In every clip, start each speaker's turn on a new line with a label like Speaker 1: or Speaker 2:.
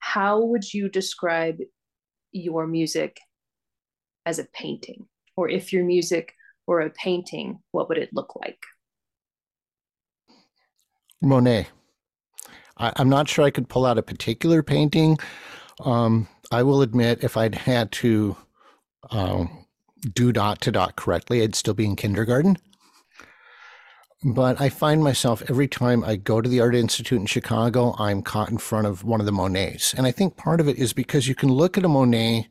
Speaker 1: how would you describe your music as a painting? Or if your music were a painting, what would it look like?
Speaker 2: Monet. I, am not sure I could pull out a particular painting. Um, I will admit, if I'd had to um, do dot to dot correctly, I'd still be in kindergarten. But I find myself every time I go to the Art Institute in Chicago, I'm caught in front of one of the Monets. And I think part of it is because you can look at a Monet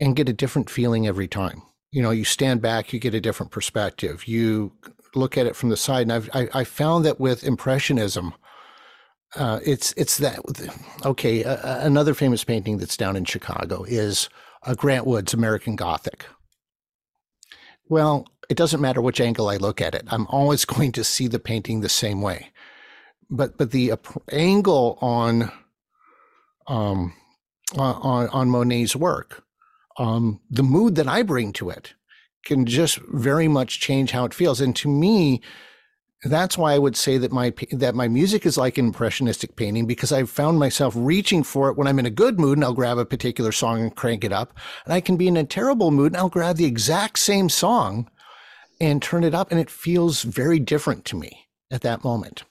Speaker 2: and get a different feeling every time. You know, you stand back, you get a different perspective. You look at it from the side. And I've, I, I found that with Impressionism, uh, it's it's that okay. Uh, another famous painting that's down in Chicago is uh, Grant Wood's American Gothic. Well, it doesn't matter which angle I look at it. I'm always going to see the painting the same way. But but the angle on um on on Monet's work, um, the mood that I bring to it can just very much change how it feels. And to me, that's why I would say that my that my music is like an impressionistic painting because I've found myself reaching for it when I'm in a good mood and I'll grab a particular song and crank it up, and I can be in a terrible mood and I'll grab the exact same song and turn it up, and it feels very different to me at that moment.